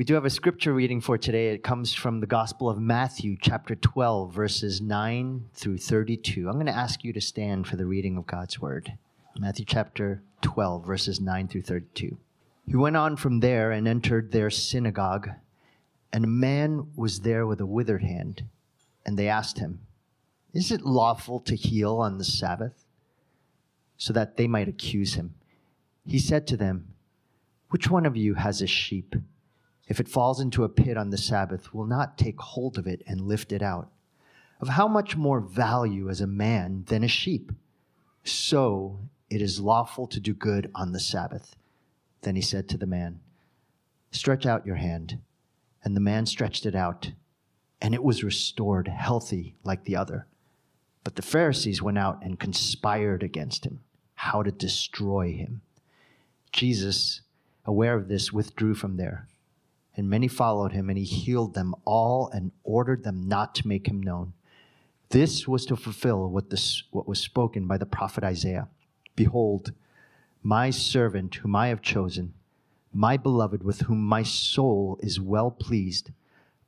We do have a scripture reading for today. It comes from the Gospel of Matthew, chapter 12, verses 9 through 32. I'm going to ask you to stand for the reading of God's word. Matthew chapter 12, verses 9 through 32. He went on from there and entered their synagogue, and a man was there with a withered hand. And they asked him, Is it lawful to heal on the Sabbath? So that they might accuse him. He said to them, Which one of you has a sheep? If it falls into a pit on the Sabbath, will not take hold of it and lift it out. Of how much more value as a man than a sheep? So it is lawful to do good on the Sabbath. Then he said to the man, Stretch out your hand. And the man stretched it out, and it was restored, healthy like the other. But the Pharisees went out and conspired against him, how to destroy him. Jesus, aware of this, withdrew from there and many followed him, and he healed them all and ordered them not to make him known. This was to fulfill what, this, what was spoken by the prophet Isaiah Behold, my servant whom I have chosen, my beloved with whom my soul is well pleased.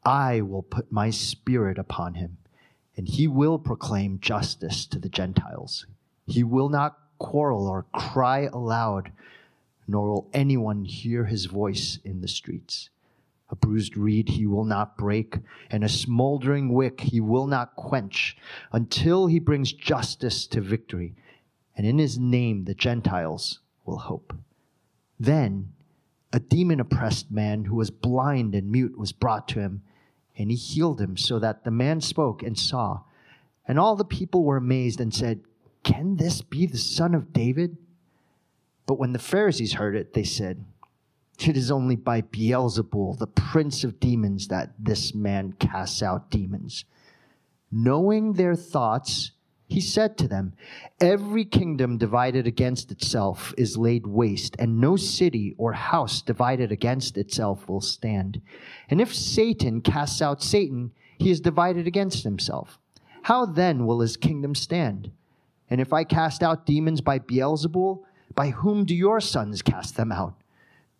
I will put my spirit upon him, and he will proclaim justice to the Gentiles. He will not quarrel or cry aloud, nor will anyone hear his voice in the streets. A bruised reed he will not break, and a smoldering wick he will not quench, until he brings justice to victory, and in his name the Gentiles will hope. Then a demon oppressed man who was blind and mute was brought to him, and he healed him so that the man spoke and saw. And all the people were amazed and said, Can this be the son of David? But when the Pharisees heard it, they said, it is only by Beelzebul, the prince of demons, that this man casts out demons. Knowing their thoughts, he said to them, Every kingdom divided against itself is laid waste, and no city or house divided against itself will stand. And if Satan casts out Satan, he is divided against himself. How then will his kingdom stand? And if I cast out demons by Beelzebul, by whom do your sons cast them out?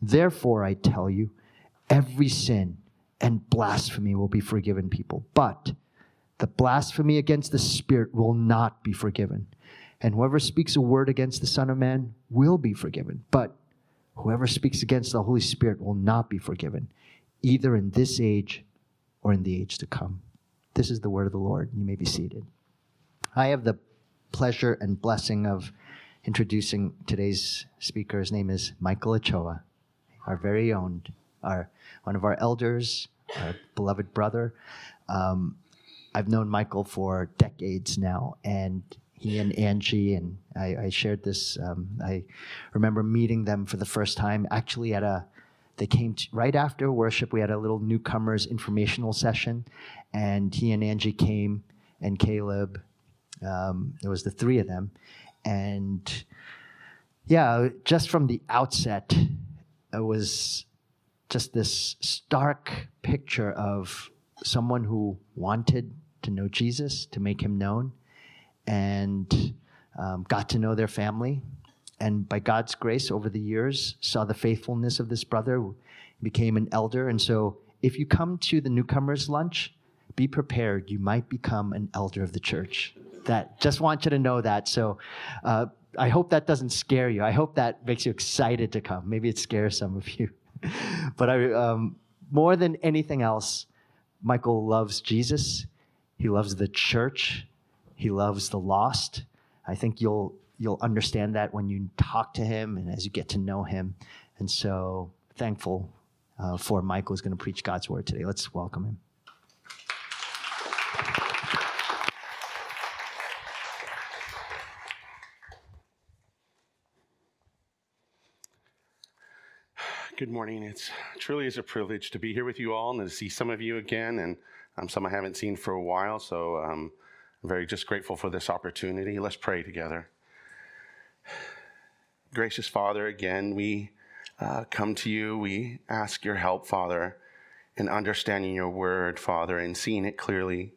Therefore, I tell you, every sin and blasphemy will be forgiven people, but the blasphemy against the Spirit will not be forgiven. And whoever speaks a word against the Son of Man will be forgiven, but whoever speaks against the Holy Spirit will not be forgiven, either in this age or in the age to come. This is the word of the Lord. You may be seated. I have the pleasure and blessing of introducing today's speaker. His name is Michael Ochoa our very own, our one of our elders, our beloved brother. Um, I've known Michael for decades now, and he and Angie and I, I shared this. Um, I remember meeting them for the first time, actually at a. They came to, right after worship. We had a little newcomers informational session, and he and Angie came, and Caleb. Um, it was the three of them, and yeah, just from the outset, it was just this stark picture of someone who wanted to know Jesus, to make him known, and um, got to know their family. And by God's grace, over the years, saw the faithfulness of this brother, became an elder. And so, if you come to the newcomers' lunch, be prepared. You might become an elder of the church. That just want you to know that. So, uh, I hope that doesn't scare you. I hope that makes you excited to come. Maybe it scares some of you. but I, um, more than anything else, Michael loves Jesus. He loves the church. He loves the lost. I think you'll you'll understand that when you talk to him and as you get to know him. And so thankful uh, for Michael is going to preach God's word today. Let's welcome him. Good morning. It's truly is a privilege to be here with you all and to see some of you again, and um, some I haven't seen for a while. So um, I'm very just grateful for this opportunity. Let's pray together. Gracious Father, again, we uh, come to you. We ask your help, Father, in understanding your word, Father, and seeing it clearly.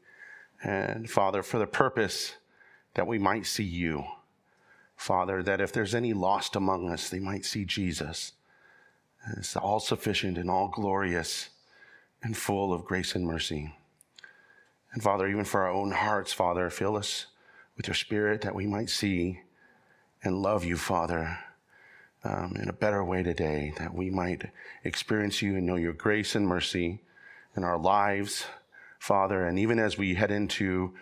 And Father, for the purpose that we might see you. Father, that if there's any lost among us, they might see Jesus as all sufficient and all glorious and full of grace and mercy. And Father, even for our own hearts, Father, fill us with your spirit that we might see and love you, Father, um, in a better way today, that we might experience you and know your grace and mercy in our lives, Father. And even as we head into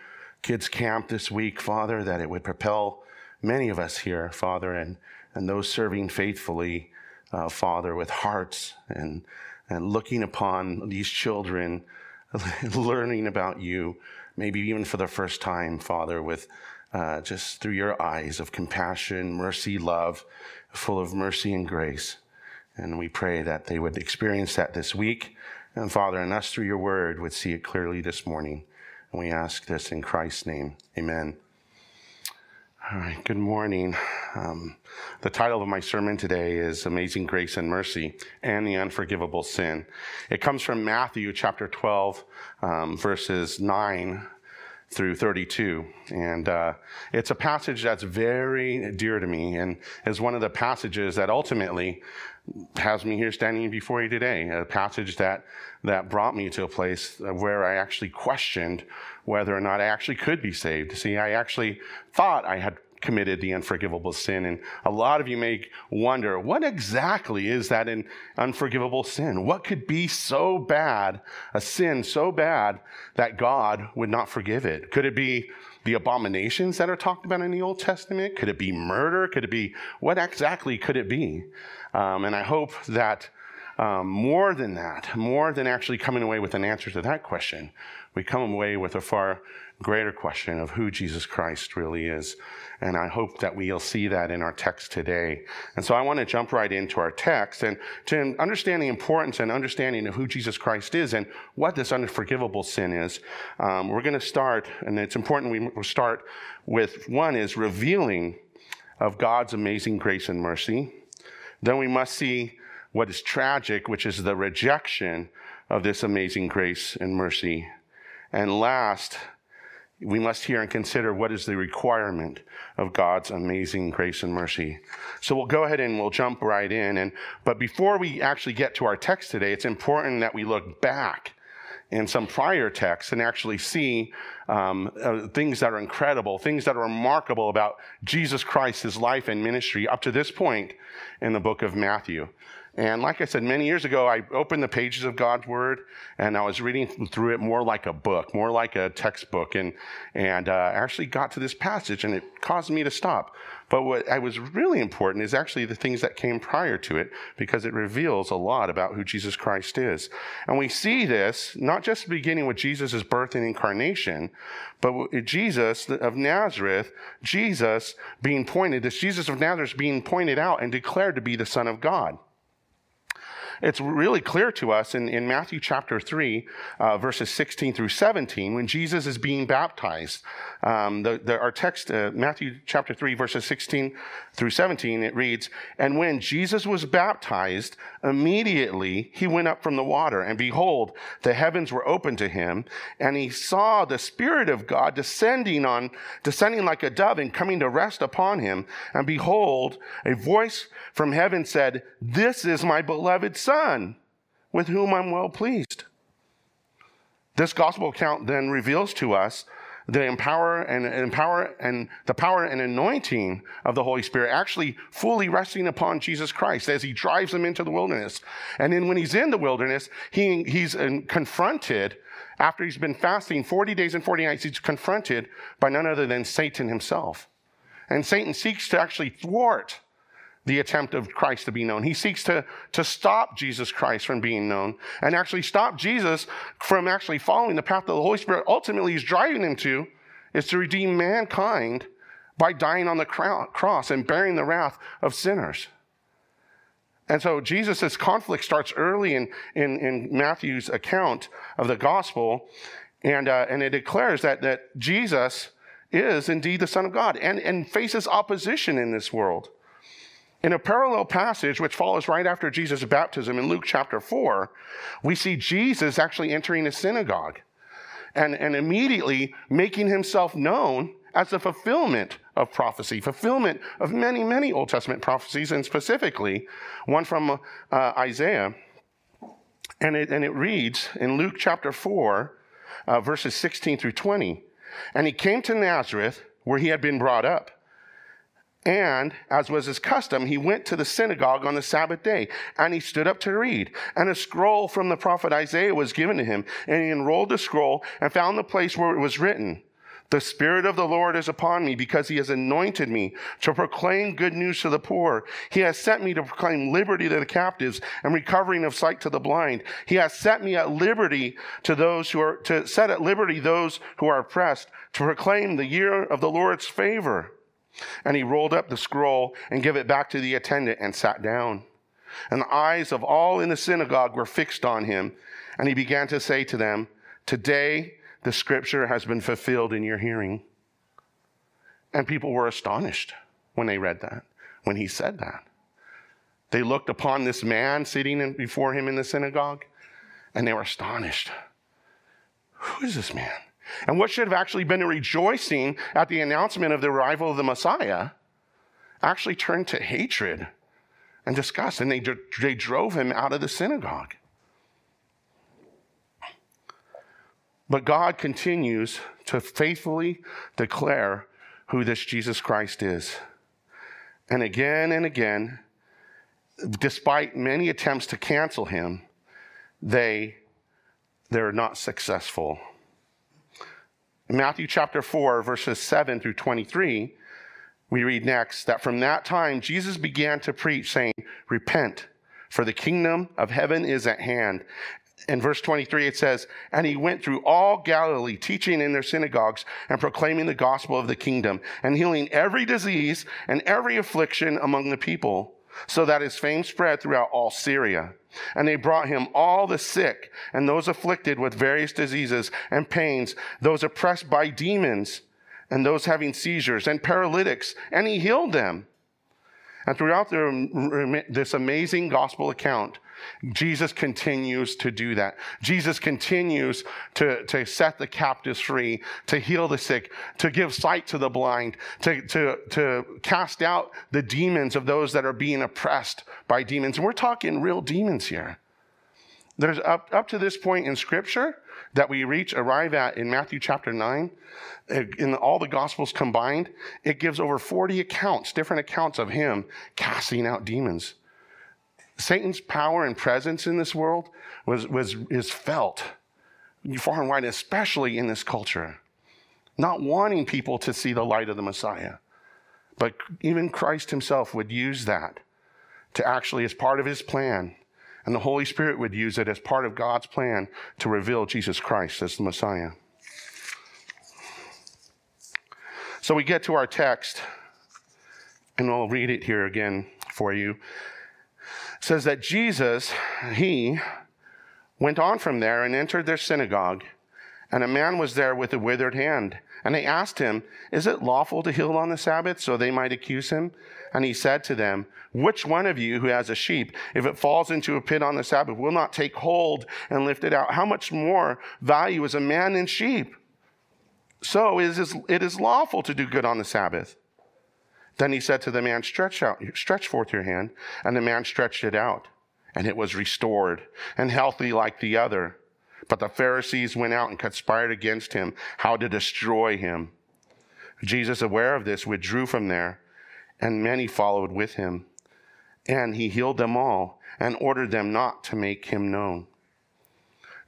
kids' camp this week, Father, that it would propel many of us here, Father, and, and those serving faithfully, uh, Father, with hearts and, and looking upon these children, learning about you, maybe even for the first time, Father, with uh, just through your eyes of compassion, mercy, love, full of mercy and grace. And we pray that they would experience that this week. And Father, and us through your word would see it clearly this morning. And we ask this in Christ's name. Amen. All right, good morning. Um, the title of my sermon today is Amazing Grace and Mercy and the Unforgivable Sin. It comes from Matthew chapter 12, um, verses 9 through 32. And uh, it's a passage that's very dear to me and is one of the passages that ultimately has me here standing before you today. A passage that, that brought me to a place where I actually questioned whether or not I actually could be saved. See, I actually thought I had committed the unforgivable sin. And a lot of you may wonder, what exactly is that an unforgivable sin? What could be so bad, a sin so bad that God would not forgive it? Could it be the abominations that are talked about in the Old Testament? Could it be murder? Could it be, what exactly could it be? Um, and I hope that um, more than that, more than actually coming away with an answer to that question, we come away with a far greater question of who Jesus Christ really is. And I hope that we'll see that in our text today. And so I want to jump right into our text and to understand the importance and understanding of who Jesus Christ is and what this unforgivable sin is. Um, we're going to start, and it's important we start with one is revealing of God's amazing grace and mercy. Then we must see what is tragic, which is the rejection of this amazing grace and mercy. And last, we must hear and consider what is the requirement of God's amazing grace and mercy. So we'll go ahead and we'll jump right in. And but before we actually get to our text today, it's important that we look back in some prior texts and actually see um, uh, things that are incredible, things that are remarkable about Jesus Christ, his life and ministry up to this point in the book of Matthew. And like I said, many years ago, I opened the pages of God's Word and I was reading through it more like a book, more like a textbook, and, and uh, actually got to this passage and it caused me to stop. But what I was really important is actually the things that came prior to it because it reveals a lot about who Jesus Christ is. And we see this not just beginning with Jesus' birth and incarnation, but Jesus of Nazareth, Jesus being pointed, this Jesus of Nazareth being pointed out and declared to be the Son of God. It's really clear to us in, in Matthew chapter 3, uh, verses 16 through 17, when Jesus is being baptized. Um, the, the, our text, uh, Matthew chapter 3, verses 16 through 17, it reads, And when Jesus was baptized, immediately he went up from the water, and behold, the heavens were opened to him, and he saw the Spirit of God descending on, descending like a dove and coming to rest upon him. And behold, a voice from heaven said, This is my beloved Son Son, with whom I'm well pleased. This gospel account then reveals to us the empower and empower and the power and anointing of the Holy Spirit actually fully resting upon Jesus Christ as he drives him into the wilderness. And then when he's in the wilderness, he, he's confronted after he's been fasting 40 days and 40 nights, he's confronted by none other than Satan himself. And Satan seeks to actually thwart the attempt of Christ to be known. He seeks to, to stop Jesus Christ from being known and actually stop Jesus from actually following the path that the Holy Spirit ultimately is driving him to, is to redeem mankind by dying on the cross and bearing the wrath of sinners. And so Jesus' conflict starts early in, in, in Matthew's account of the gospel, and, uh, and it declares that, that Jesus is indeed the Son of God and, and faces opposition in this world. In a parallel passage, which follows right after Jesus' baptism in Luke chapter 4, we see Jesus actually entering a synagogue and, and immediately making himself known as the fulfillment of prophecy, fulfillment of many, many Old Testament prophecies, and specifically one from uh, Isaiah. And it, and it reads in Luke chapter 4, uh, verses 16 through 20. And he came to Nazareth, where he had been brought up. And, as was his custom, he went to the synagogue on the Sabbath day, and he stood up to read. And a scroll from the prophet Isaiah was given to him, and he unrolled the scroll and found the place where it was written. The Spirit of the Lord is upon me because he has anointed me to proclaim good news to the poor. He has sent me to proclaim liberty to the captives and recovering of sight to the blind. He has set me at liberty to those who are, to set at liberty those who are oppressed, to proclaim the year of the Lord's favor. And he rolled up the scroll and gave it back to the attendant and sat down. And the eyes of all in the synagogue were fixed on him. And he began to say to them, Today, the scripture has been fulfilled in your hearing. And people were astonished when they read that, when he said that. They looked upon this man sitting before him in the synagogue and they were astonished. Who is this man? And what should have actually been a rejoicing at the announcement of the arrival of the Messiah actually turned to hatred and disgust, and they, they drove him out of the synagogue. But God continues to faithfully declare who this Jesus Christ is. And again and again, despite many attempts to cancel him, they, they're not successful. Matthew chapter 4, verses 7 through 23, we read next that from that time Jesus began to preach, saying, Repent, for the kingdom of heaven is at hand. In verse 23, it says, And he went through all Galilee, teaching in their synagogues and proclaiming the gospel of the kingdom and healing every disease and every affliction among the people, so that his fame spread throughout all Syria. And they brought him all the sick and those afflicted with various diseases and pains, those oppressed by demons and those having seizures and paralytics, and he healed them. And throughout this amazing gospel account, Jesus continues to do that. Jesus continues to, to set the captives free, to heal the sick, to give sight to the blind, to, to, to cast out the demons of those that are being oppressed by demons. And we're talking real demons here. There's up, up to this point in Scripture that we reach, arrive at in Matthew chapter 9, eh, in all the Gospels combined, it gives over 40 accounts, different accounts of him casting out demons. Satan's power and presence in this world was, was, is felt far and wide, especially in this culture. Not wanting people to see the light of the Messiah. But even Christ himself would use that to actually, as part of his plan, and the Holy Spirit would use it as part of God's plan to reveal Jesus Christ as the Messiah. So we get to our text, and I'll read it here again for you says that Jesus, he went on from there and entered their synagogue, and a man was there with a withered hand. And they asked him, Is it lawful to heal on the Sabbath? So they might accuse him. And he said to them, Which one of you who has a sheep, if it falls into a pit on the Sabbath, will not take hold and lift it out? How much more value is a man in sheep? So is, it is lawful to do good on the Sabbath. Then he said to the man, Stretch out, stretch forth your hand. And the man stretched it out, and it was restored and healthy like the other. But the Pharisees went out and conspired against him, how to destroy him. Jesus, aware of this, withdrew from there, and many followed with him. And he healed them all and ordered them not to make him known.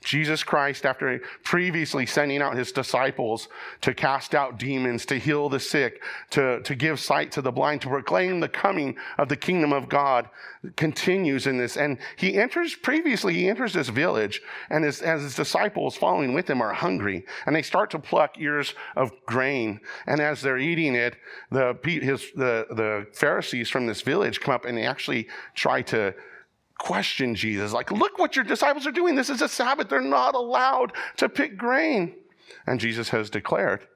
Jesus Christ, after previously sending out his disciples to cast out demons, to heal the sick, to, to give sight to the blind, to proclaim the coming of the kingdom of God, continues in this. And he enters, previously, he enters this village, and his, as his disciples following with him are hungry, and they start to pluck ears of grain. And as they're eating it, the, his, the, the Pharisees from this village come up and they actually try to question Jesus, like, look what your disciples are doing. This is a Sabbath. They're not allowed to pick grain. And Jesus has declared,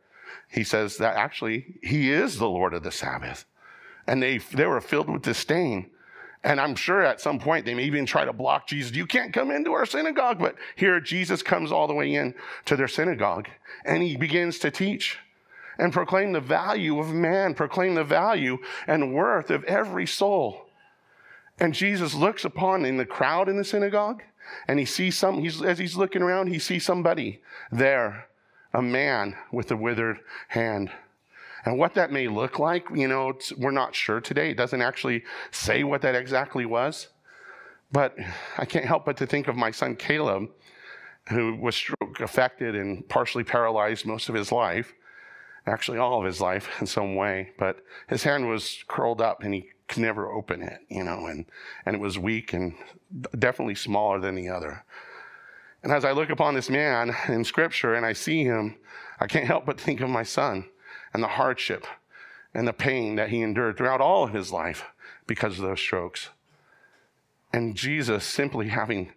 he says that actually he is the Lord of the Sabbath. And they, they were filled with disdain. And I'm sure at some point they may even try to block Jesus. You can't come into our synagogue. But here Jesus comes all the way in to their synagogue and he begins to teach and proclaim the value of man, proclaim the value and worth of every soul. And Jesus looks upon in the crowd in the synagogue and he sees some, he's, as he's looking around, he sees somebody there, a man with a withered hand. And what that may look like, you know, we're not sure today. It doesn't actually say what that exactly was. But I can't help but to think of my son Caleb, who was stroke affected and partially paralyzed most of his life, actually all of his life in some way. But his hand was curled up and he could never open it, you know, and, and it was weak and definitely smaller than the other. And as I look upon this man in scripture and I see him, I can't help but think of my son and the hardship and the pain that he endured throughout all of his life because of those strokes. And Jesus simply having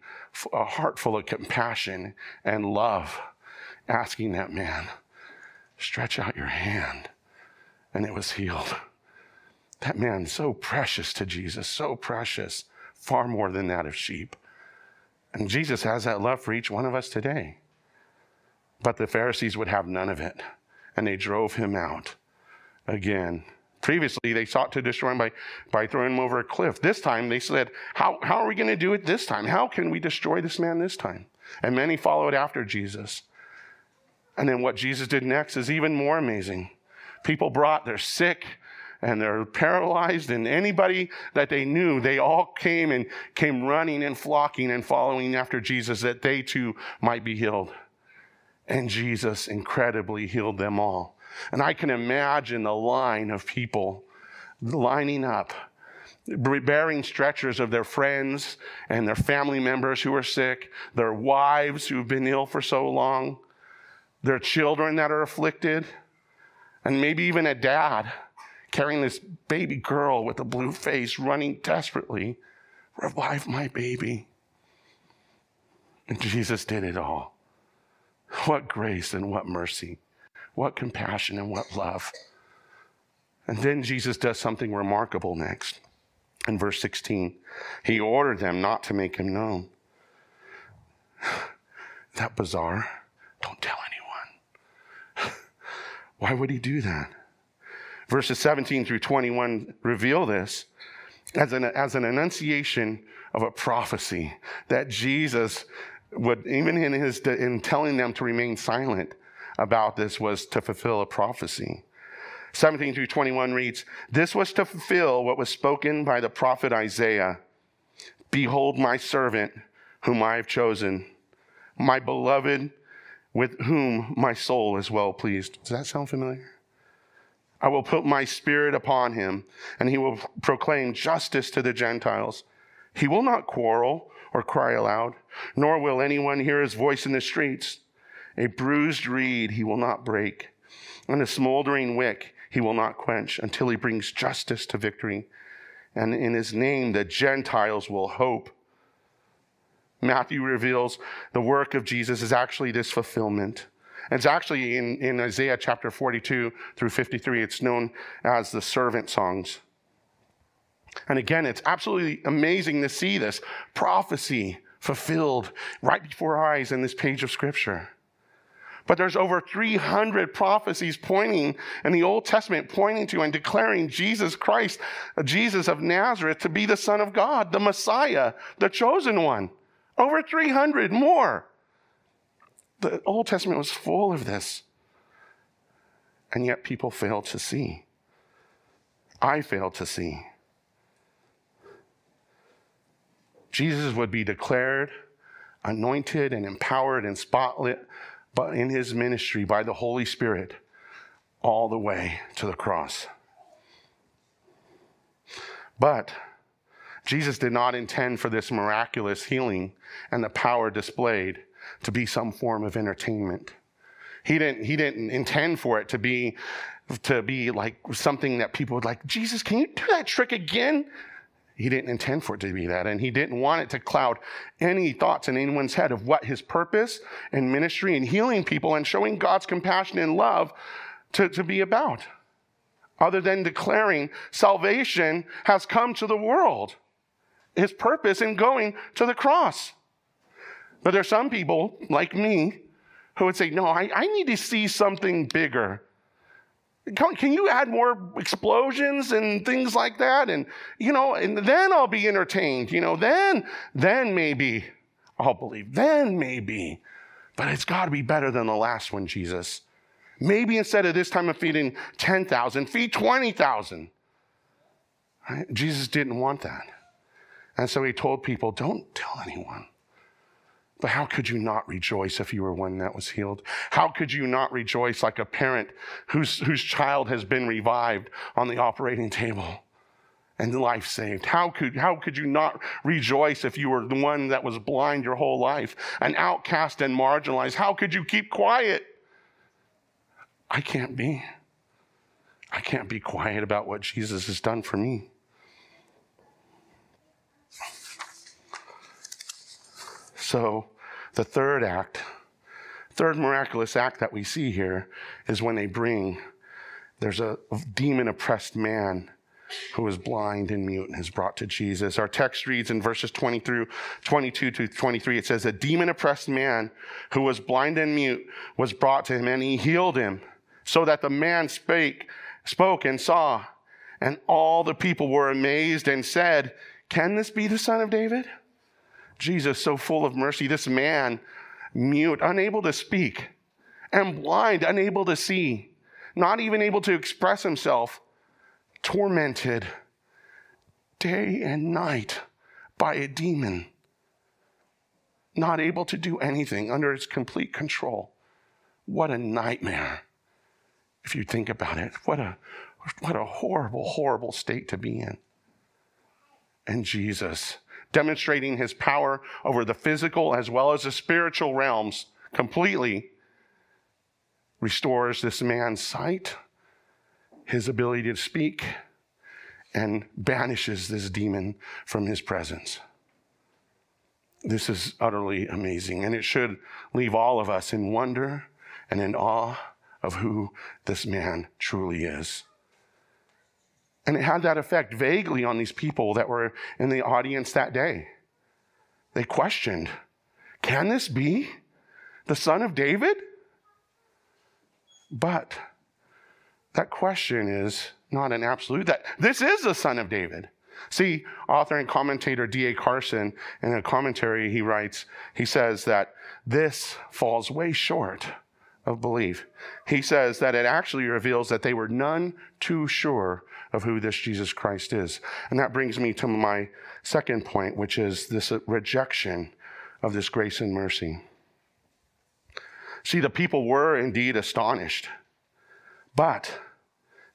a heart full of compassion and love, asking that man, stretch out your hand. And it was healed. That man, so precious to Jesus, so precious, far more than that of sheep. And Jesus has that love for each one of us today. But the Pharisees would have none of it and they drove him out again. Previously, they sought to destroy him by, by throwing him over a cliff. This time, they said, How, how are we going to do it this time? How can we destroy this man this time? And many followed after Jesus. And then what Jesus did next is even more amazing. People brought their sick and they're paralyzed, and anybody that they knew, they all came and came running and flocking and following after Jesus that they too might be healed. And Jesus incredibly healed them all. And I can imagine the line of people lining up, bearing stretchers of their friends and their family members who are sick, their wives who've been ill for so long, their children that are afflicted, and maybe even a dad carrying this baby girl with a blue face running desperately, revive my baby. And Jesus did it all. What grace and what mercy, what compassion and what love. And then Jesus does something remarkable next. In verse 16, he ordered them not to make him known. that bizarre? Don't tell anyone. Why would he do that? Verses 17 through 21 reveal this as an, as an enunciation of a prophecy that Jesus would even in his in telling them to remain silent about this was to fulfill a prophecy. 17 through 21 reads, This was to fulfill what was spoken by the prophet Isaiah. Behold my servant, whom I have chosen, my beloved, with whom my soul is well pleased. Does that sound familiar? I will put my spirit upon him, and he will proclaim justice to the Gentiles. He will not quarrel or cry aloud, nor will anyone hear his voice in the streets. A bruised reed he will not break, and a smoldering wick he will not quench until he brings justice to victory. And in his name, the Gentiles will hope. Matthew reveals the work of Jesus is actually this fulfillment. It's actually in, in Isaiah chapter 42 through 53, it's known as the servant songs. And again, it's absolutely amazing to see this prophecy fulfilled right before our eyes in this page of scripture. But there's over 300 prophecies pointing in the Old Testament, pointing to and declaring Jesus Christ, Jesus of Nazareth, to be the Son of God, the Messiah, the chosen one. Over 300 more. The Old Testament was full of this. And yet people fail to see. I fail to see. Jesus would be declared anointed and empowered and spotlit but in his ministry by the Holy Spirit all the way to the cross. But Jesus did not intend for this miraculous healing and the power displayed to be some form of entertainment. He didn't, he didn't intend for it to be, to be like something that people would like, Jesus, can you do that trick again? He didn't intend for it to be that. And he didn't want it to cloud any thoughts in anyone's head of what his purpose and ministry and healing people and showing God's compassion and love to, to be about, other than declaring salvation has come to the world. His purpose in going to the cross. But there are some people like me who would say, No, I, I need to see something bigger. Can, can you add more explosions and things like that? And, you know, and then I'll be entertained. You know, then, then maybe I'll believe. Then maybe. But it's got to be better than the last one, Jesus. Maybe instead of this time of feeding 10,000, feed 20,000. Right? Jesus didn't want that. And so he told people, don't tell anyone. But how could you not rejoice if you were one that was healed? How could you not rejoice like a parent whose, whose child has been revived on the operating table and life saved? How could, how could you not rejoice if you were the one that was blind your whole life, an outcast and marginalized? How could you keep quiet? I can't be. I can't be quiet about what Jesus has done for me. So, the third act, third miraculous act that we see here is when they bring, there's a demon oppressed man who is blind and mute and is brought to Jesus. Our text reads in verses 20 through 22 to 23, it says, A demon oppressed man who was blind and mute was brought to him, and he healed him, so that the man spake, spoke and saw. And all the people were amazed and said, Can this be the son of David? Jesus, so full of mercy, this man, mute, unable to speak, and blind, unable to see, not even able to express himself, tormented day and night by a demon, not able to do anything under its complete control. What a nightmare, if you think about it. What a, what a horrible, horrible state to be in. And Jesus, demonstrating his power over the physical as well as the spiritual realms completely, restores this man's sight, his ability to speak, and banishes this demon from his presence. This is utterly amazing, and it should leave all of us in wonder and in awe of who this man truly is. And it had that effect vaguely on these people that were in the audience that day. They questioned can this be the son of David? But that question is not an absolute, that this is the son of David. See, author and commentator D.A. Carson, in a commentary, he writes, he says that this falls way short of belief. He says that it actually reveals that they were none too sure of who this Jesus Christ is. And that brings me to my second point, which is this rejection of this grace and mercy. See, the people were indeed astonished, but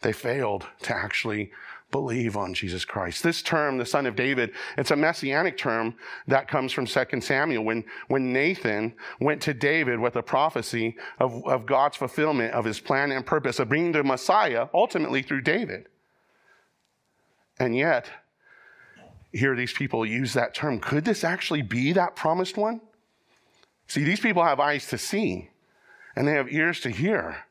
they failed to actually believe on Jesus Christ. This term, the son of David, it's a messianic term that comes from 2 Samuel when, when Nathan went to David with a prophecy of, of God's fulfillment of his plan and purpose of bringing the Messiah ultimately through David. And yet, here these people use that term. Could this actually be that promised one? See, these people have eyes to see and they have ears to hear.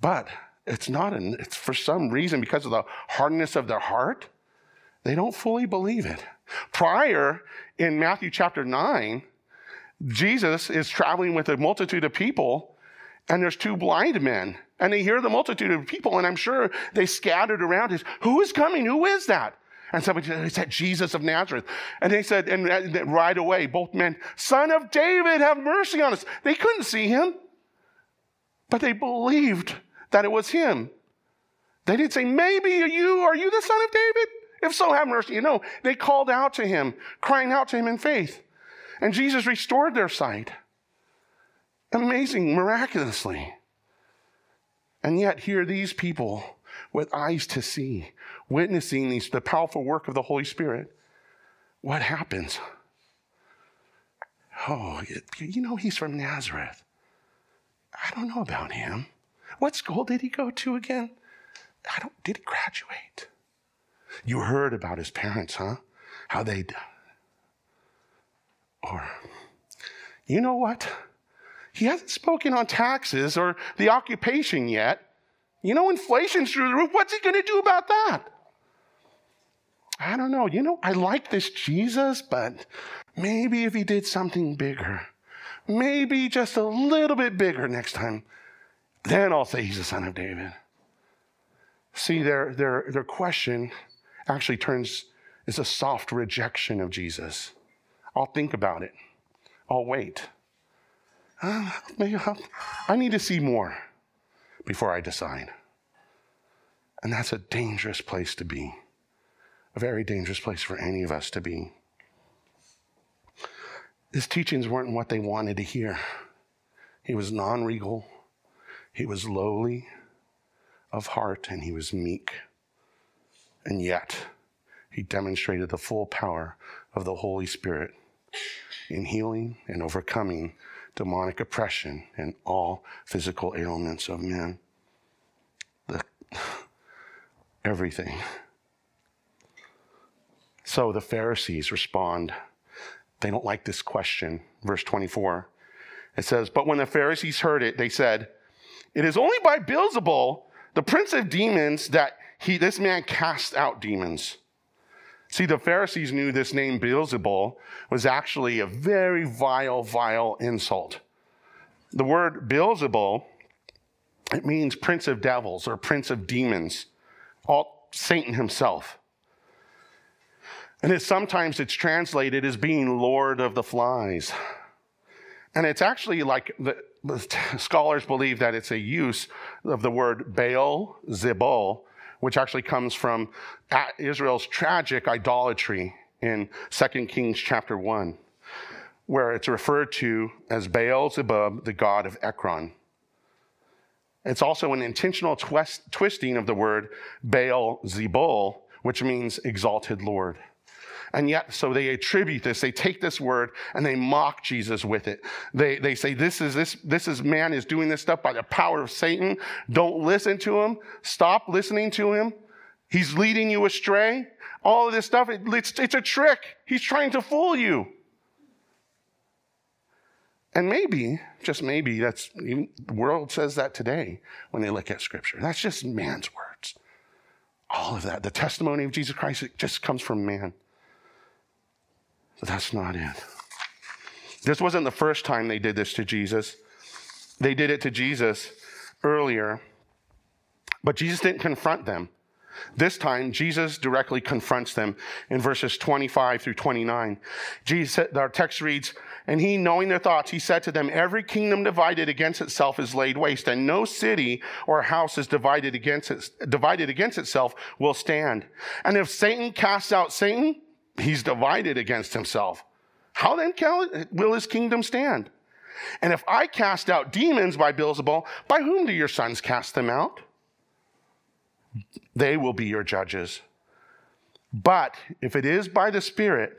But it's not, an, it's for some reason, because of the hardness of their heart, they don't fully believe it. Prior in Matthew chapter 9, Jesus is traveling with a multitude of people, and there's two blind men and they hear the multitude of people, and I'm sure they scattered around. His, Who is coming? Who is that? And somebody said, Jesus of Nazareth. And they said, and uh, right away, both men, Son of David, have mercy on us. They couldn't see him, but they believed that it was him. They didn't say, Maybe you, are you the Son of David? If so, have mercy. You know, they called out to him, crying out to him in faith. And Jesus restored their sight. Amazing, miraculously. And yet, here these people with eyes to see, witnessing these, the powerful work of the Holy Spirit. What happens? Oh, you know, he's from Nazareth. I don't know about him. What school did he go to again? I don't, did he graduate? You heard about his parents, huh? How they. Or, you know what? He hasn't spoken on taxes or the occupation yet. You know, inflation's through the roof. What's he going to do about that? I don't know. You know, I like this Jesus, but maybe if he did something bigger, maybe just a little bit bigger next time, then I'll say he's the son of David. See, their, their, their question actually turns, is a soft rejection of Jesus. I'll think about it. I'll wait. I need to see more before I decide. And that's a dangerous place to be a very dangerous place for any of us to be. His teachings weren't what they wanted to hear. He was non regal, he was lowly of heart, and he was meek. And yet, he demonstrated the full power of the Holy Spirit in healing and overcoming demonic oppression and all physical ailments of men. The, everything so the Pharisees respond. They don't like this question. Verse 24. It says, But when the Pharisees heard it, they said, It is only by Beelzebul, the prince of demons, that he, this man cast out demons. See, the Pharisees knew this name Beelzebul was actually a very vile, vile insult. The word Beelzebul, it means prince of devils or prince of demons, all Satan himself. And it's, sometimes it's translated as being Lord of the Flies. And it's actually like the, the scholars believe that it's a use of the word Baal Zebul, which actually comes from uh, Israel's tragic idolatry in 2 Kings chapter 1, where it's referred to as Baal Zebub, the god of Ekron. It's also an intentional twist, twisting of the word Baal Zebul, which means exalted Lord. And yet, so they attribute this. They take this word and they mock Jesus with it. They, they say, this is, this, this is man is doing this stuff by the power of Satan. Don't listen to him. Stop listening to him. He's leading you astray. All of this stuff, it, it's, it's a trick. He's trying to fool you. And maybe, just maybe, that's even the world says that today when they look at scripture. That's just man's words. All of that. The testimony of Jesus Christ, it just comes from man. But that's not it. This wasn't the first time they did this to Jesus. They did it to Jesus earlier, but Jesus didn't confront them. This time, Jesus directly confronts them in verses 25 through 29. Jesus, our text reads, And he, knowing their thoughts, he said to them, Every kingdom divided against itself is laid waste, and no city or house is divided against, it, divided against itself will stand. And if Satan casts out Satan, he's divided against himself. How then will his kingdom stand? And if I cast out demons by Beelzebul, by whom do your sons cast them out? They will be your judges. But if it is by the Spirit,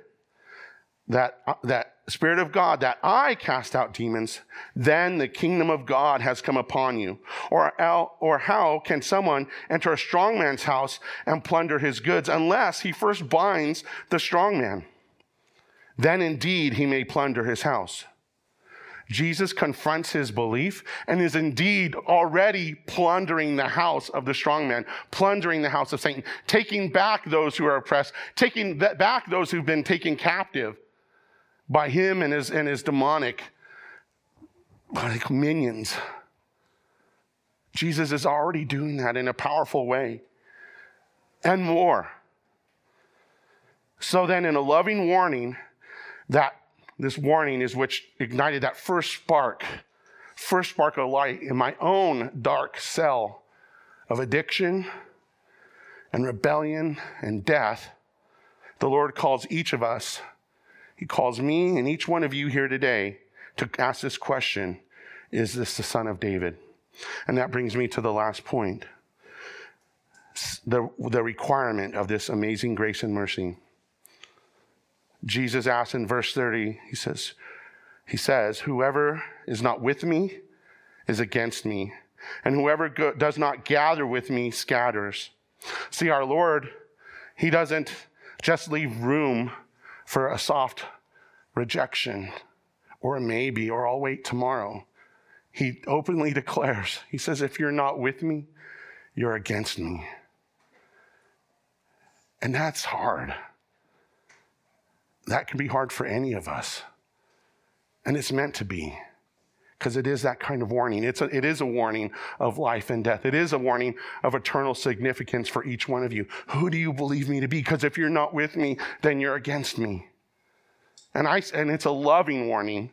that, that Spirit of God, that I cast out demons, then the kingdom of God has come upon you. Or, or how can someone enter a strong man's house and plunder his goods unless he first binds the strong man? Then indeed he may plunder his house. Jesus confronts his belief and is indeed already plundering the house of the strong man, plundering the house of Satan, taking back those who are oppressed, taking back those who've been taken captive by him and his, and his demonic like minions. Jesus is already doing that in a powerful way and more. So then, in a loving warning, that this warning is which ignited that first spark, first spark of light in my own dark cell of addiction and rebellion and death. The Lord calls each of us he calls me and each one of you here today to ask this question Is this the son of David? And that brings me to the last point the, the requirement of this amazing grace and mercy. Jesus asks in verse 30, he says, he says, Whoever is not with me is against me, and whoever go- does not gather with me scatters. See, our Lord He doesn't just leave room for a soft rejection or a maybe or I'll wait tomorrow. He openly declares, He says, if you're not with me, you're against me. And that's hard. That can be hard for any of us. And it's meant to be because it is that kind of warning. It's a, it is a warning of life and death. It is a warning of eternal significance for each one of you. Who do you believe me to be? Because if you're not with me, then you're against me. And, I, and it's a loving warning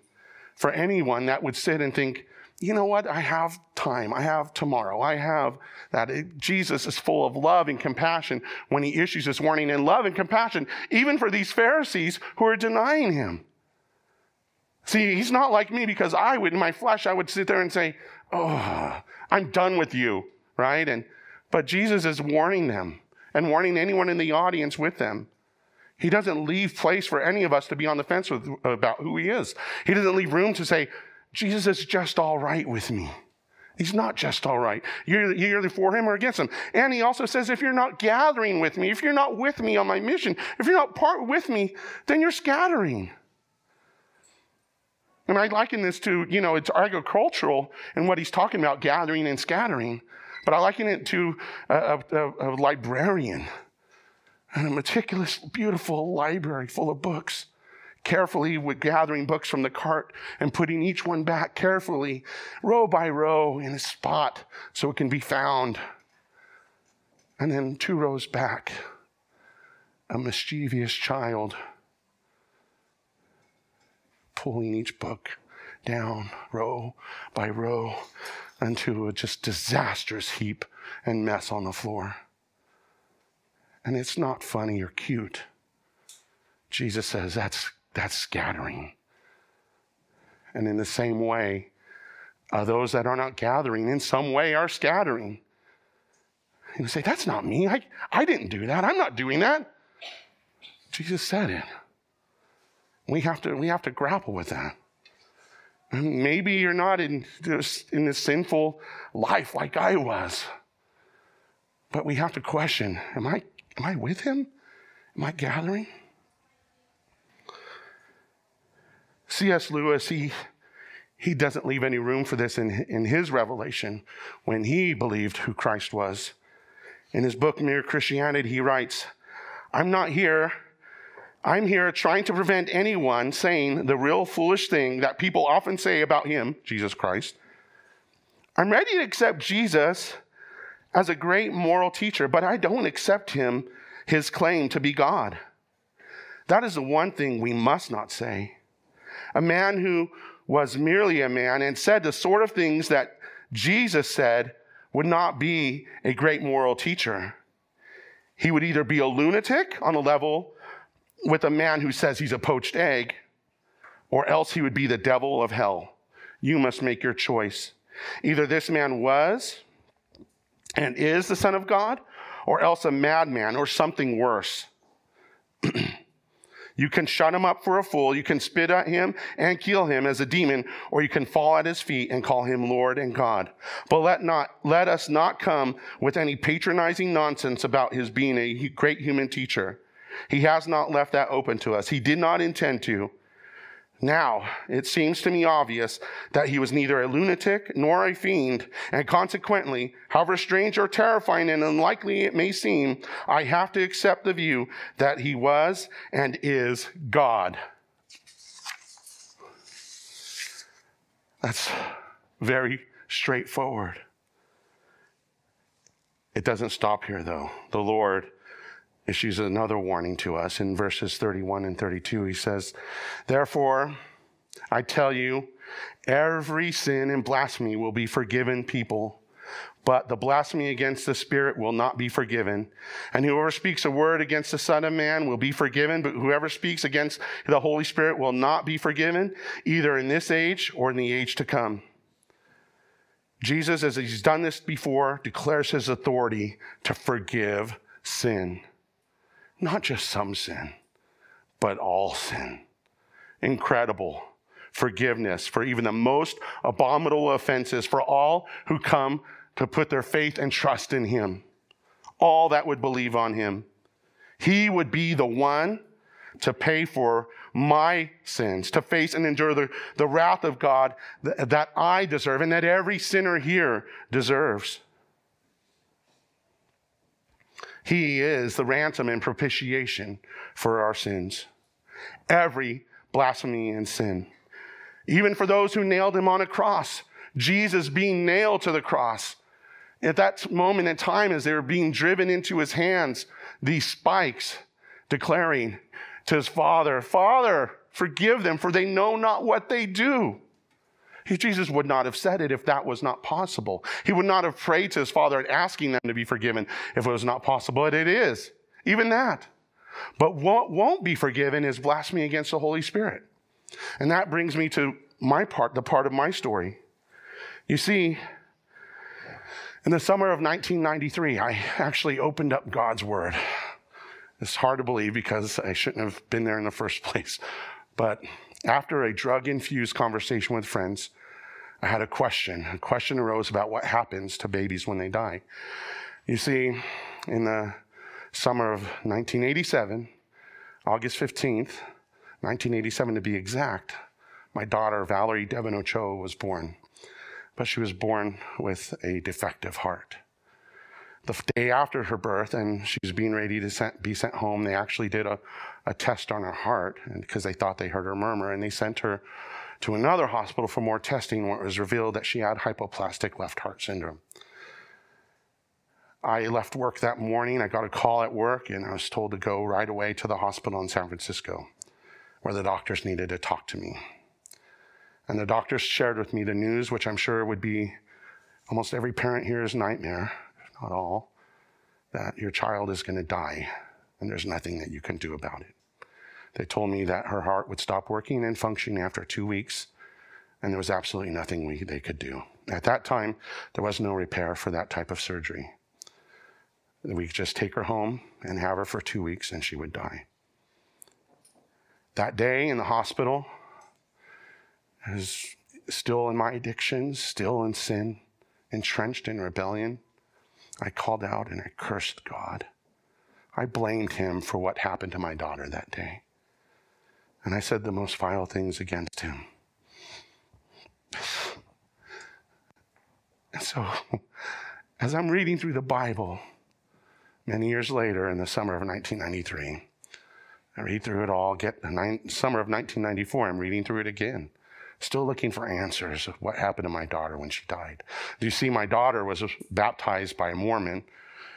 for anyone that would sit and think, you know what? I have time. I have tomorrow. I have that. It, Jesus is full of love and compassion when he issues this warning and love and compassion, even for these Pharisees who are denying him. See, he's not like me because I would, in my flesh, I would sit there and say, Oh, I'm done with you, right? And, but Jesus is warning them and warning anyone in the audience with them. He doesn't leave place for any of us to be on the fence with, about who he is. He doesn't leave room to say, Jesus is just all right with me. He's not just all right. You're, you're either for him or against him. And he also says, if you're not gathering with me, if you're not with me on my mission, if you're not part with me, then you're scattering. And I liken this to, you know, it's agricultural and what he's talking about, gathering and scattering. But I liken it to a, a, a librarian and a meticulous, beautiful library full of books carefully with gathering books from the cart and putting each one back carefully, row by row, in a spot so it can be found. And then two rows back, a mischievous child pulling each book down row by row into a just disastrous heap and mess on the floor. And it's not funny or cute. Jesus says that's that's scattering. And in the same way, uh, those that are not gathering in some way are scattering. You say, That's not me. I, I didn't do that. I'm not doing that. Jesus said it. We have to, we have to grapple with that. Maybe you're not in this, in this sinful life like I was. But we have to question am I, am I with him? Am I gathering? C.S. Lewis, he, he doesn't leave any room for this in, in his revelation when he believed who Christ was. In his book, Mere Christianity, he writes, I'm not here. I'm here trying to prevent anyone saying the real foolish thing that people often say about him, Jesus Christ. I'm ready to accept Jesus as a great moral teacher, but I don't accept him, his claim to be God. That is the one thing we must not say a man who was merely a man and said the sort of things that Jesus said would not be a great moral teacher. He would either be a lunatic on a level with a man who says he's a poached egg, or else he would be the devil of hell. You must make your choice. Either this man was and is the Son of God, or else a madman or something worse. You can shut him up for a fool. You can spit at him and kill him as a demon, or you can fall at his feet and call him Lord and God. But let not, let us not come with any patronizing nonsense about his being a great human teacher. He has not left that open to us. He did not intend to. Now, it seems to me obvious that he was neither a lunatic nor a fiend, and consequently, however strange or terrifying and unlikely it may seem, I have to accept the view that he was and is God. That's very straightforward. It doesn't stop here, though. The Lord issues another warning to us in verses 31 and 32. He says, Therefore, I tell you, every sin and blasphemy will be forgiven people, but the blasphemy against the Spirit will not be forgiven. And whoever speaks a word against the Son of Man will be forgiven, but whoever speaks against the Holy Spirit will not be forgiven, either in this age or in the age to come. Jesus, as he's done this before, declares his authority to forgive sin. Not just some sin, but all sin. Incredible forgiveness for even the most abominable offenses for all who come to put their faith and trust in Him. All that would believe on Him. He would be the one to pay for my sins, to face and endure the, the wrath of God that, that I deserve and that every sinner here deserves. He is the ransom and propitiation for our sins. Every blasphemy and sin. Even for those who nailed him on a cross, Jesus being nailed to the cross. At that moment in time, as they were being driven into his hands, these spikes, declaring to his father, Father, forgive them, for they know not what they do. Jesus would not have said it if that was not possible. He would not have prayed to his father and asking them to be forgiven if it was not possible, but it is. Even that. But what won't be forgiven is blasphemy against the Holy Spirit. And that brings me to my part, the part of my story. You see, in the summer of 1993, I actually opened up God's Word. It's hard to believe because I shouldn't have been there in the first place. But after a drug infused conversation with friends, I had a question. A question arose about what happens to babies when they die. You see, in the summer of 1987, August 15th, 1987 to be exact, my daughter, Valerie Devon Ochoa, was born. But she was born with a defective heart. The day after her birth, and she was being ready to be sent home, they actually did a, a test on her heart because they thought they heard her murmur, and they sent her to another hospital for more testing where it was revealed that she had hypoplastic left heart syndrome. I left work that morning. I got a call at work and I was told to go right away to the hospital in San Francisco where the doctors needed to talk to me. And the doctors shared with me the news, which I'm sure would be almost every parent here's nightmare, if not all, that your child is going to die and there's nothing that you can do about it. They told me that her heart would stop working and functioning after two weeks, and there was absolutely nothing we, they could do. At that time, there was no repair for that type of surgery. We could just take her home and have her for two weeks, and she would die. That day in the hospital, I was still in my addictions, still in sin, entrenched in rebellion. I called out and I cursed God. I blamed him for what happened to my daughter that day. And I said the most vile things against him. And so, as I'm reading through the Bible, many years later in the summer of 1993, I read through it all, get the summer of 1994, I'm reading through it again. Still looking for answers of what happened to my daughter when she died. Do you see, my daughter was baptized by a Mormon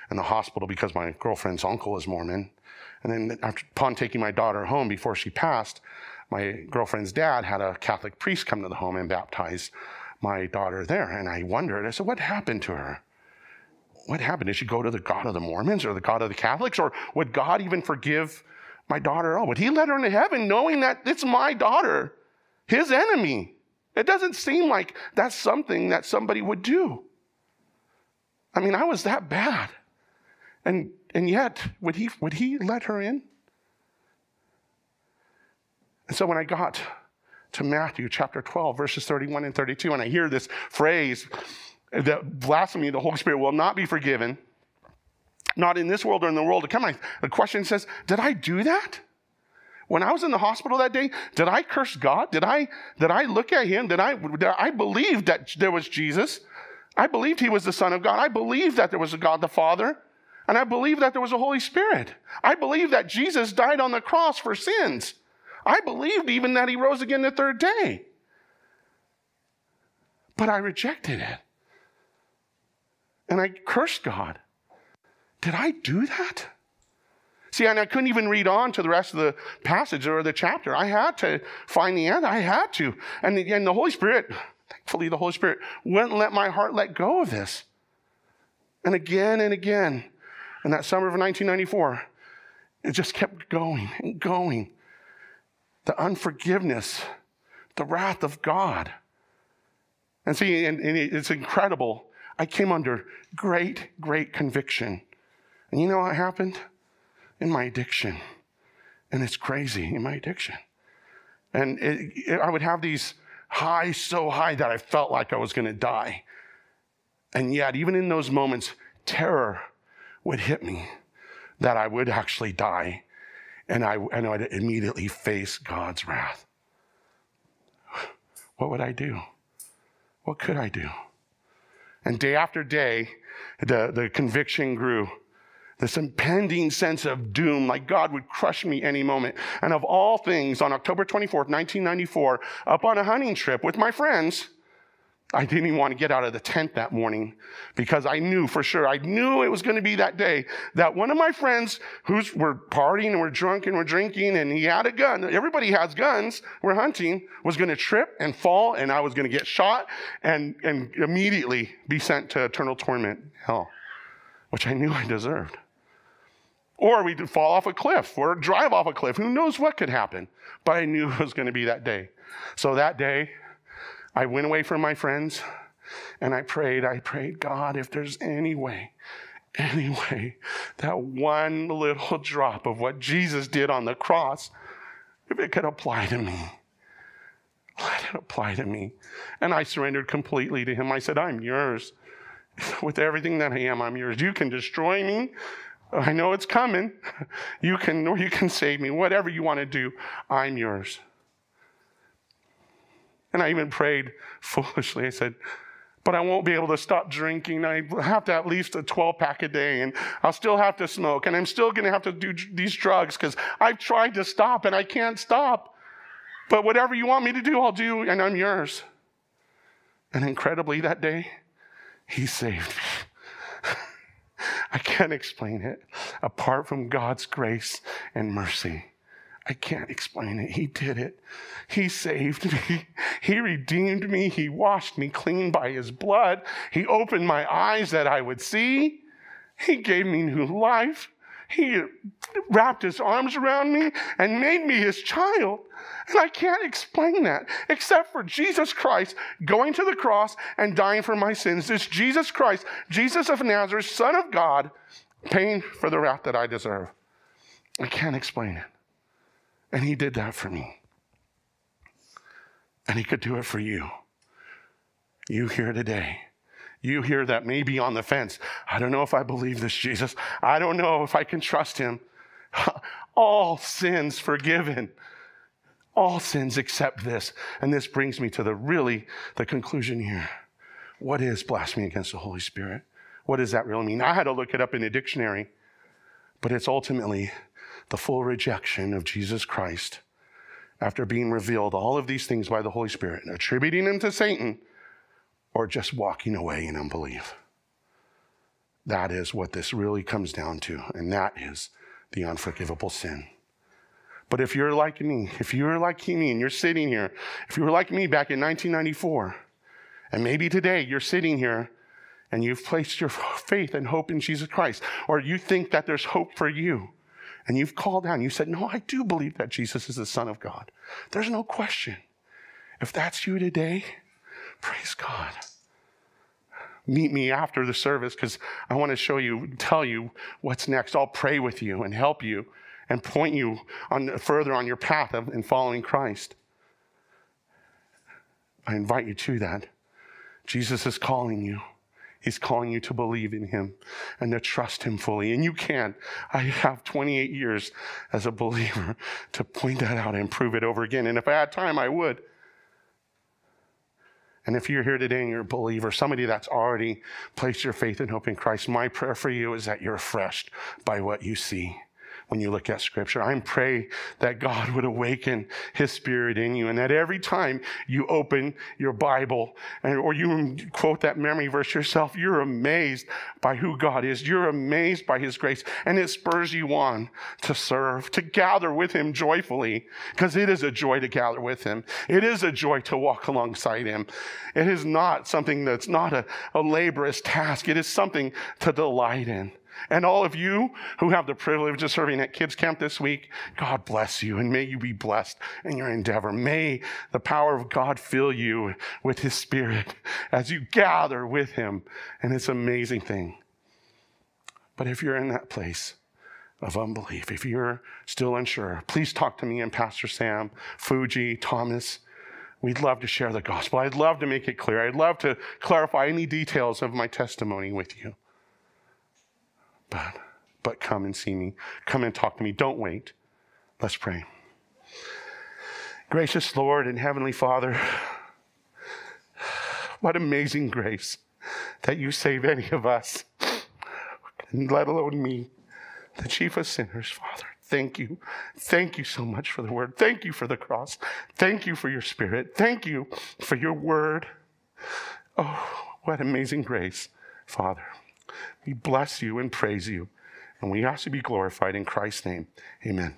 in the hospital because my girlfriend's uncle is Mormon. And then after, upon taking my daughter home before she passed, my girlfriend's dad had a Catholic priest come to the home and baptize my daughter there. And I wondered, I said, what happened to her? What happened? Did she go to the God of the Mormons or the God of the Catholics? Or would God even forgive my daughter all? Would he let her into heaven knowing that it's my daughter, his enemy? It doesn't seem like that's something that somebody would do. I mean, I was that bad. And and yet, would he, would he let her in? And so when I got to Matthew chapter 12, verses 31 and 32, and I hear this phrase that blasphemy, the Holy Spirit will not be forgiven, not in this world or in the world to come. the question says, Did I do that? When I was in the hospital that day, did I curse God? Did I, did I look at him? Did I, did I believe that there was Jesus? I believed he was the Son of God. I believed that there was a God the Father. And I believe that there was a Holy Spirit. I believe that Jesus died on the cross for sins. I believed even that he rose again the third day. But I rejected it. And I cursed God. Did I do that? See, and I couldn't even read on to the rest of the passage or the chapter. I had to find the end. I had to. And the, and the Holy Spirit, thankfully, the Holy Spirit wouldn't let my heart let go of this. And again and again, in that summer of 1994, it just kept going and going. The unforgiveness, the wrath of God. And see, and, and it's incredible. I came under great, great conviction. And you know what happened? In my addiction. And it's crazy in my addiction. And it, it, I would have these highs so high that I felt like I was going to die. And yet, even in those moments, terror would hit me. that I would actually die and I, and I would immediately face God's wrath. What would I do? What could I do? And day after day, the, the conviction grew. This impending sense of doom, like God would crush me any moment. And of all things, on October 24th, 1994, up on a hunting trip with my friends, I didn't even want to get out of the tent that morning because I knew for sure, I knew it was going to be that day that one of my friends who's were partying and were drunk and were drinking and he had a gun. Everybody has guns. We're hunting was going to trip and fall and I was going to get shot and, and immediately be sent to eternal torment hell, which I knew I deserved. Or we'd fall off a cliff or drive off a cliff. Who knows what could happen? But I knew it was going to be that day. So that day, I went away from my friends and I prayed. I prayed, God, if there's any way, any way, that one little drop of what Jesus did on the cross, if it could apply to me, let it apply to me. And I surrendered completely to Him. I said, I'm yours. With everything that I am, I'm yours. You can destroy me. I know it's coming. You can, or you can save me. Whatever you want to do, I'm yours. And I even prayed foolishly. I said, but I won't be able to stop drinking. I have to at least a 12 pack a day, and I'll still have to smoke, and I'm still going to have to do these drugs because I've tried to stop and I can't stop. But whatever you want me to do, I'll do, and I'm yours. And incredibly, that day, He saved me. I can't explain it apart from God's grace and mercy. I can't explain it. He did it. He saved me. He redeemed me. He washed me clean by his blood. He opened my eyes that I would see. He gave me new life. He wrapped his arms around me and made me his child. And I can't explain that except for Jesus Christ going to the cross and dying for my sins. This Jesus Christ, Jesus of Nazareth, Son of God, paying for the wrath that I deserve. I can't explain it. And he did that for me. And he could do it for you. You here today. You here that may be on the fence. I don't know if I believe this Jesus. I don't know if I can trust him. All sins forgiven. All sins except this. And this brings me to the really the conclusion here. What is blasphemy against the Holy Spirit? What does that really mean? I had to look it up in a dictionary, but it's ultimately the full rejection of Jesus Christ after being revealed all of these things by the Holy Spirit, attributing them to Satan, or just walking away in unbelief. That is what this really comes down to, and that is the unforgivable sin. But if you're like me, if you're like me and you're sitting here, if you were like me back in 1994, and maybe today you're sitting here and you've placed your faith and hope in Jesus Christ, or you think that there's hope for you, and you've called down, you said, No, I do believe that Jesus is the Son of God. There's no question. If that's you today, praise God. Meet me after the service because I want to show you, tell you what's next. I'll pray with you and help you and point you on, further on your path of, in following Christ. I invite you to that. Jesus is calling you. He's calling you to believe in him and to trust him fully. And you can. I have 28 years as a believer to point that out and prove it over again. And if I had time, I would. And if you're here today and you're a believer, somebody that's already placed your faith and hope in Christ, my prayer for you is that you're refreshed by what you see when you look at scripture. I pray that God would awaken his spirit in you and that every time you open your Bible and, or you quote that memory verse yourself, you're amazed by who God is. You're amazed by his grace and it spurs you on to serve, to gather with him joyfully because it is a joy to gather with him. It is a joy to walk alongside him. It is not something that's not a, a laborious task. It is something to delight in. And all of you who have the privilege of serving at kids camp this week, God bless you and may you be blessed in your endeavor. May the power of God fill you with his spirit as you gather with him. And it's an amazing thing. But if you're in that place of unbelief, if you're still unsure, please talk to me and Pastor Sam, Fuji, Thomas. We'd love to share the gospel. I'd love to make it clear. I'd love to clarify any details of my testimony with you. But but come and see me. Come and talk to me. Don't wait. Let's pray. Gracious Lord and Heavenly Father, what amazing grace that you save any of us, and let alone me, the chief of sinners, Father. Thank you. Thank you so much for the word. Thank you for the cross. Thank you for your spirit. Thank you for your word. Oh, what amazing grace, Father. We bless you and praise you, and we ask to be glorified in Christ's name. Amen.